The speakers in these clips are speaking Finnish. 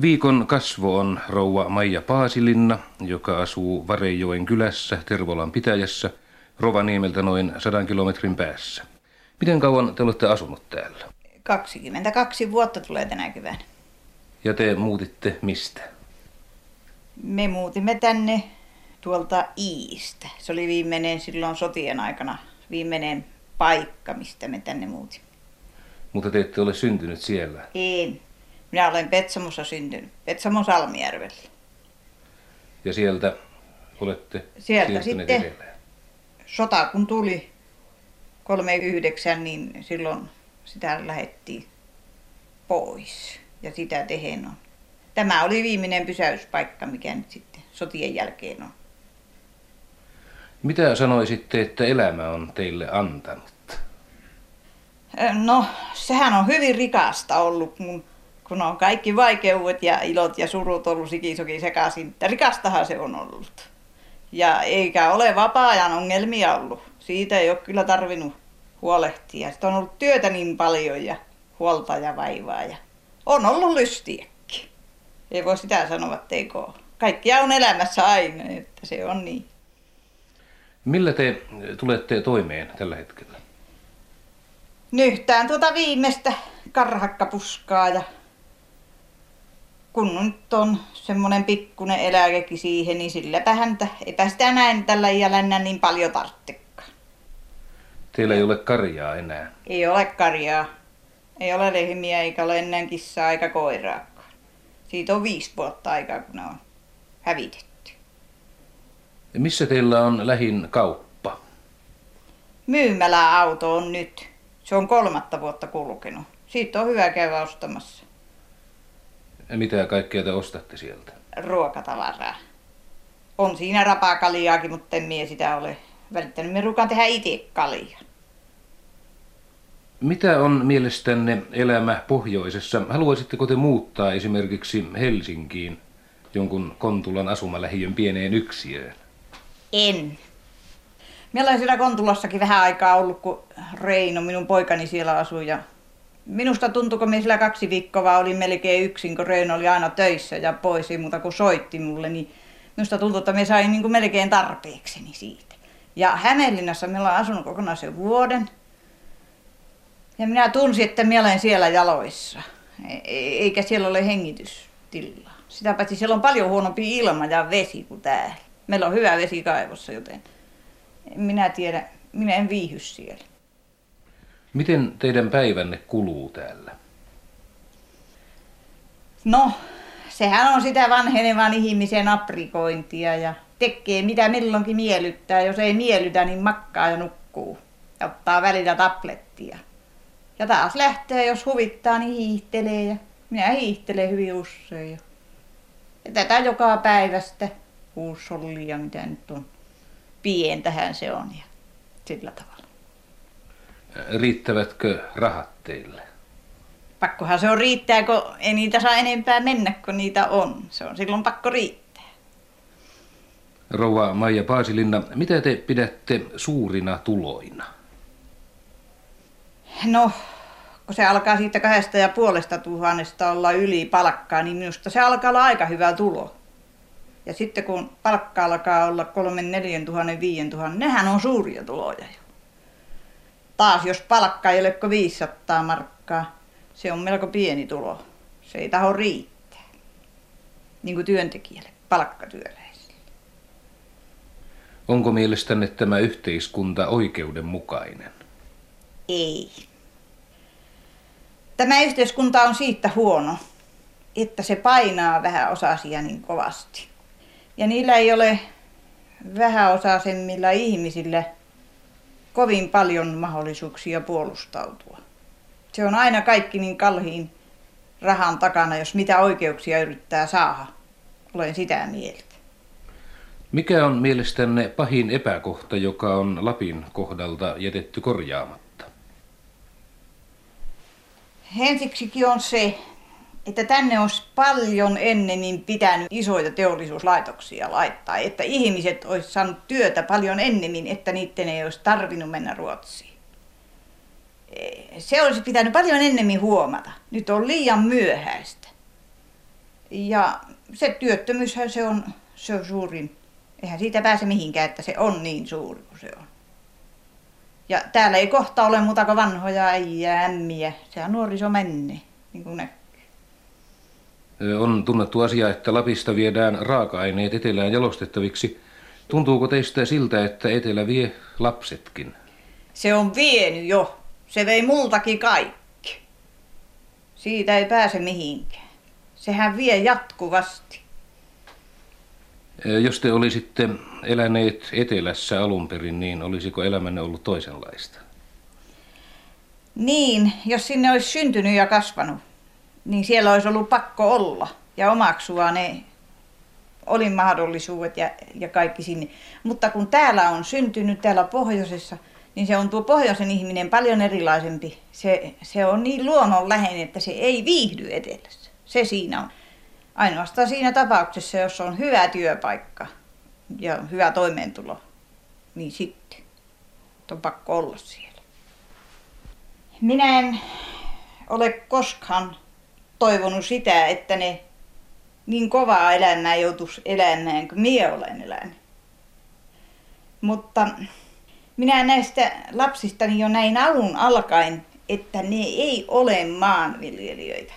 Viikon kasvo on rouva Maija Paasilinna, joka asuu Varejoen kylässä Tervolan pitäjässä Rovaniemeltä noin sadan kilometrin päässä. Miten kauan te olette asunut täällä? 22 vuotta tulee tänä keväänä. Ja te muutitte mistä? Me muutimme tänne tuolta Iistä. Se oli viimeinen silloin sotien aikana, viimeinen paikka, mistä me tänne muutimme. Mutta te ette ole syntynyt siellä. En. Minä olen Petsamossa syntynyt, Petsamon Salmijärvellä. Ja sieltä olette Sieltä sitten- edelleen. Sota kun tuli 39, niin silloin sitä lähettiin pois. Ja sitä tehen on. Tämä oli viimeinen pysäyspaikka, mikä nyt sitten sotien jälkeen on. Mitä sanoisitte, että elämä on teille antanut? No, sehän on hyvin rikasta ollut, kun, kun on kaikki vaikeudet ja ilot ja surut ollut sikisoki sekaisin. Että Rikastahan se on ollut. Ja eikä ole vapaa-ajan ongelmia ollut. Siitä ei ole kyllä tarvinnut huolehtia. Sitten on ollut työtä niin paljon ja huolta ja vaivaa. Ja on ollut lystiäkin. Ei voi sitä sanoa, etteikö ole. Kaikkia on elämässä aina, että se on niin. Millä te tulette toimeen tällä hetkellä? nyhtään tuota viimeistä karhakkapuskaa ja kun nyt on semmoinen pikkunen eläkekin siihen, niin silläpä häntä, eipä sitä näin tällä iällä enää niin paljon tarvitsekaan. Teillä ei ole karjaa enää. Ei ole karjaa, ei ole lehmiä eikä ole enää kissaa eikä koiraakaan. Siitä on viisi vuotta aikaa, kun ne on hävitetty. Missä teillä on lähin kauppa? Myymäläauto on nyt. Se on kolmatta vuotta kulkenut. Siitä on hyvä käydä ostamassa. Mitä kaikkea te ostatte sieltä? ruokatavaraa. On siinä rapakaliaakin, mutta en mie sitä ole välittänyt. Me ruukaan tehdä itse kalia. Mitä on mielestänne elämä pohjoisessa? Haluaisitteko te muuttaa esimerkiksi Helsinkiin jonkun Kontulan asumalähiön pieneen yksiöön? En. Meillä on siellä Kontulassakin vähän aikaa ollut, kun Reino, minun poikani siellä asui. Ja minusta tuntui, kun me siellä kaksi viikkoa vaan olin melkein yksin, kun Reino oli aina töissä ja pois, ei muuta kuin soitti mulle, niin minusta tuntui, että me sain niin kuin melkein tarpeekseni siitä. Ja Hämeenlinnassa meillä on asunut kokonaisen vuoden. Ja minä tunsin, että minä olen siellä jaloissa, E- e- eikä siellä ole hengitystilaa. Sitä paitsi siellä on paljon huonompi ilma ja vesi kuin täällä. Meillä on hyvä vesi kaivossa, joten en minä tiedä, minä en viihy siellä. Miten teidän päivänne kuluu täällä? No, sehän on sitä vanhenevan ihmisen aprikointia ja tekee mitä milloinkin miellyttää. Jos ei miellytä, niin makkaa ja nukkuu. Ja ottaa välillä tablettia. Ja taas lähtee, jos huvittaa, niin hiihtelee. Ja minä hiihtelen hyvin usein. Ja, tätä joka päivästä huussollia, mitä nyt on. Pientähän se on ja sillä tavalla. Riittävätkö rahat teille? Pakkohan se on riittää, kun ei niitä saa enempää mennä, kun niitä on. Se on silloin pakko riittää. Rouva Maija Paasilinna, mitä te pidätte suurina tuloina? No, kun se alkaa siitä kahdesta ja puolesta tuhannesta olla yli palkkaa, niin minusta se alkaa olla aika hyvä tulo. Ja sitten kun palkka alkaa olla kolmen, neljän tuhannen, viien tuhannen, nehän on suuria tuloja jo. Taas jos palkka ei ole kuin 500 markkaa, se on melko pieni tulo. Se ei taho riittää. Niin kuin työntekijälle, palkkatyöläiselle. Onko mielestänne tämä yhteiskunta oikeudenmukainen? Ei. Tämä yhteiskunta on siitä huono, että se painaa vähän osasia niin kovasti. Ja niillä ei ole vähäosaisemmilla ihmisillä kovin paljon mahdollisuuksia puolustautua. Se on aina kaikki niin kalhiin rahan takana, jos mitä oikeuksia yrittää saada. Olen sitä mieltä. Mikä on mielestänne pahin epäkohta, joka on Lapin kohdalta jätetty korjaamatta? Ensiksikin on se, että tänne olisi paljon ennemmin pitänyt isoja teollisuuslaitoksia laittaa, että ihmiset olisi saanut työtä paljon ennemmin, että niiden ei olisi tarvinnut mennä Ruotsiin. Se olisi pitänyt paljon ennemmin huomata. Nyt on liian myöhäistä. Ja se työttömyyshän se on, se on suurin. Eihän siitä pääse mihinkään, että se on niin suuri kuin se on. Ja täällä ei kohta ole muuta kuin vanhoja äijää, ämmiä. Sehän nuoriso menee, niin kuin näkyy. On tunnettu asia, että Lapista viedään raaka-aineet etelään jalostettaviksi. Tuntuuko teistä siltä, että etelä vie lapsetkin? Se on vienyt jo. Se vei multakin kaikki. Siitä ei pääse mihinkään. Sehän vie jatkuvasti. Jos te olisitte eläneet etelässä alun perin, niin olisiko elämänne ollut toisenlaista? Niin, jos sinne olisi syntynyt ja kasvanut, niin siellä olisi ollut pakko olla ja omaksua ne mahdollisuudet ja, ja kaikki sinne. Mutta kun täällä on syntynyt, täällä pohjoisessa, niin se on tuo pohjoisen ihminen paljon erilaisempi. Se, se on niin luonnonläheinen, että se ei viihdy etelässä. Se siinä on. Ainoastaan siinä tapauksessa, jos on hyvä työpaikka ja hyvä toimeentulo, niin sitten on pakko olla siellä. Minä en ole koskaan toivonut sitä, että ne niin kovaa elämää joutuisi elämään kuin minä olen elänyt. Mutta minä näistä lapsistani jo näin alun alkaen, että ne ei ole maanviljelijöitä.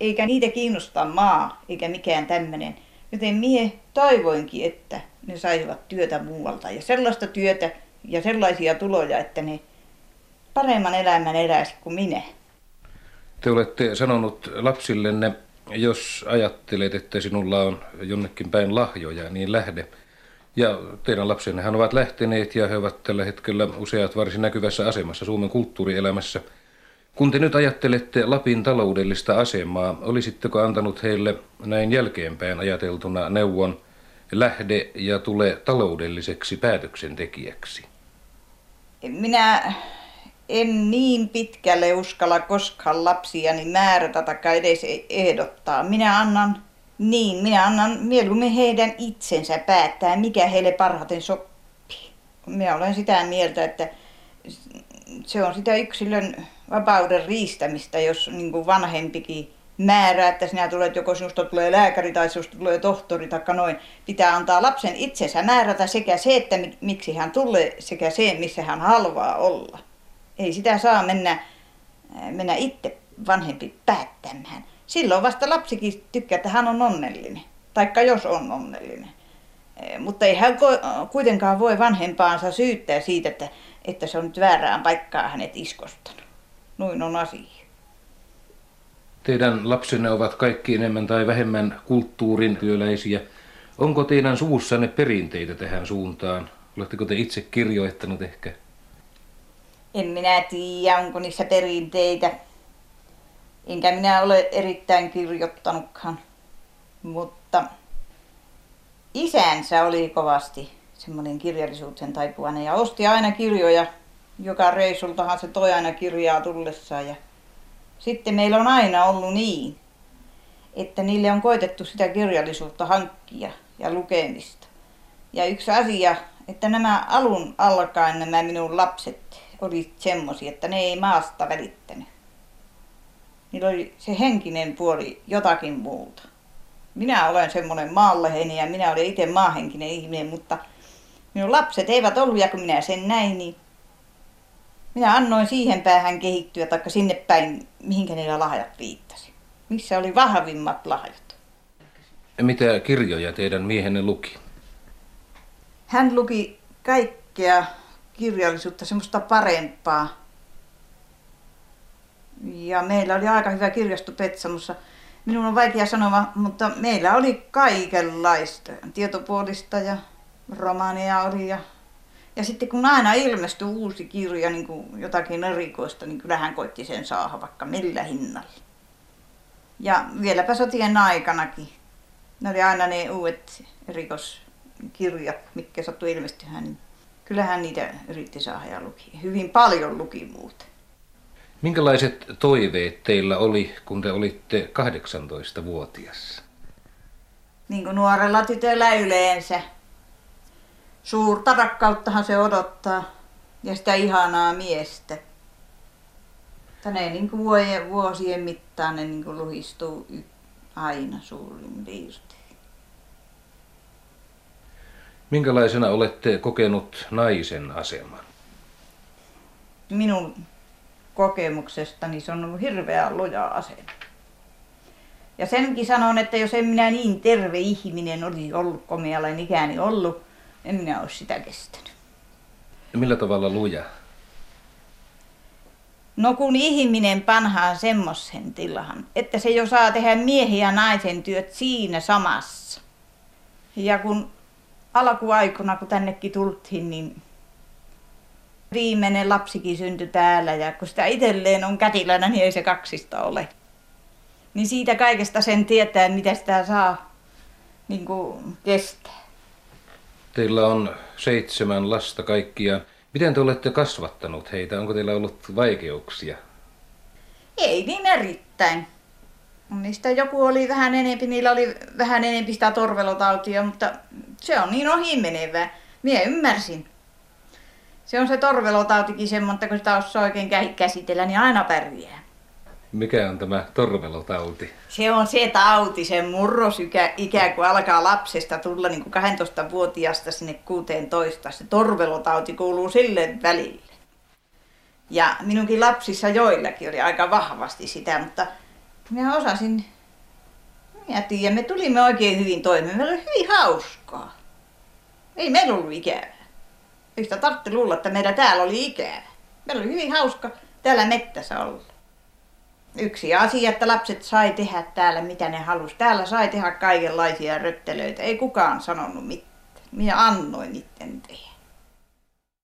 Eikä niitä kiinnosta maa, eikä mikään tämmöinen. Joten mie toivoinkin, että ne saisivat työtä muualta ja sellaista työtä ja sellaisia tuloja, että ne paremman elämän eläisi kuin minä. Te olette sanonut lapsillenne, jos ajattelet, että sinulla on jonnekin päin lahjoja, niin lähde. Ja teidän lapsennehan ovat lähteneet ja he ovat tällä hetkellä useat varsin näkyvässä asemassa Suomen kulttuurielämässä. Kun te nyt ajattelette Lapin taloudellista asemaa, olisitteko antanut heille näin jälkeenpäin ajateltuna neuvon lähde ja tule taloudelliseksi päätöksentekijäksi? Minä en niin pitkälle uskalla koskaan lapsiani määrätä tai edes ehdottaa. Minä annan niin, minä annan mieluummin heidän itsensä päättää, mikä heille parhaiten sopii. Minä olen sitä mieltä, että se on sitä yksilön vapauden riistämistä, jos niin kuin vanhempikin määrää, että sinä tulet, joko sinusta tulee lääkäri tai sinusta tulee tohtori tai noin. Pitää antaa lapsen itsensä määrätä sekä se, että miksi hän tulee, sekä se, missä hän haluaa olla. Ei sitä saa mennä, mennä itse vanhempi päättämään silloin vasta lapsikin tykkää, että hän on onnellinen. Taikka jos on onnellinen. E, mutta ei hän kuitenkaan voi vanhempaansa syyttää siitä, että, että se on nyt väärään paikkaan hänet iskostanut. Noin on asia. Teidän lapsenne ovat kaikki enemmän tai vähemmän kulttuurin työläisiä. Onko teidän suussanne perinteitä tähän suuntaan? Oletteko te itse kirjoittanut ehkä? En minä tiedä, onko niissä perinteitä. Enkä minä ole erittäin kirjoittanutkaan. Mutta isänsä oli kovasti semmoinen kirjallisuuden taipuvainen ja osti aina kirjoja. Joka reissultahan se toi aina kirjaa tullessaan. Ja sitten meillä on aina ollut niin, että niille on koitettu sitä kirjallisuutta hankkia ja lukemista. Ja yksi asia, että nämä alun alkaen nämä minun lapset oli semmoisia, että ne ei maasta välittänyt niillä oli se henkinen puoli jotakin muuta. Minä olen semmoinen maalleheni ja minä olen itse maahenkinen ihminen, mutta minun lapset eivät ollut ja kun minä sen näin, niin minä annoin siihen päähän kehittyä, taikka sinne päin, mihinkä niillä lahjat viittasi. Missä oli vahvimmat lahjat. Mitä kirjoja teidän miehenne luki? Hän luki kaikkea kirjallisuutta, semmoista parempaa, ja meillä oli aika hyvä kirjasto Petsamossa. Minun on vaikea sanoa, mutta meillä oli kaikenlaista tietopuolista ja romaaneja oli ja, ja sitten kun aina ilmestyi uusi kirja, niin kuin jotakin erikoista, niin kyllähän koitti sen saada vaikka millä hinnalla. Ja vieläpä sotien aikanakin. Ne oli aina ne uudet erikoiskirjat, mitkä sattui ilmestymään. Niin kyllähän niitä yritti saada ja luki. Hyvin paljon luki muuten. Minkälaiset toiveet teillä oli, kun te olitte 18-vuotias? Niin kuin nuorella tytöllä yleensä. Suurta rakkauttahan se odottaa ja sitä ihanaa miestä. Tänne niin kuin vuosien, vuosien mittaan ne niin kuin luhistuu aina suurin piirtein. Minkälaisena olette kokenut naisen aseman? Minun kokemuksestani se on ollut hirveän luja asema. Ja senkin sanon, että jos en minä niin terve ihminen olisi ollut, kun minä olen ikäni ollut, en minä olisi sitä kestänyt. Millä tavalla luja? No kun ihminen panhaan semmoisen tilahan, että se jo saa tehdä miehen ja naisen työt siinä samassa. Ja kun alkuaikona, kun tännekin tultiin, niin viimeinen lapsikin syntyi täällä ja kun sitä itselleen on kätilänä, niin ei se kaksista ole. Niin siitä kaikesta sen tietää, mitä sitä saa niin kuin kestää. Teillä on seitsemän lasta kaikkiaan. Miten te olette kasvattanut heitä? Onko teillä ollut vaikeuksia? Ei niin erittäin. Niistä joku oli vähän enempi, niillä oli vähän enempi sitä torvelotautia, mutta se on niin ohi menevää. Mie ymmärsin. Se on se torvelotautikin semmoista, kun sitä osaa oikein käsitellä, niin aina pärjää. Mikä on tämä torvelotauti? Se on se tauti, se murrosikä, ikä, kun alkaa lapsesta tulla niin kuin 12-vuotiaasta sinne 16. Se torvelotauti kuuluu sille välille. Ja minunkin lapsissa joillakin oli aika vahvasti sitä, mutta minä osasin, minä tiedän, me tulimme oikein hyvin toimeen. Meillä oli hyvin hauskaa. Ei meillä ollut ikävää. Yhtä tarvitse luulla, että meillä täällä oli ikävä. Meillä oli hyvin hauska täällä mettässä olla yksi asia, että lapset sai tehdä täällä mitä ne halusi. Täällä sai tehdä kaikenlaisia röttelöitä. Ei kukaan sanonut mitään. Minä annoin niiden tehdä.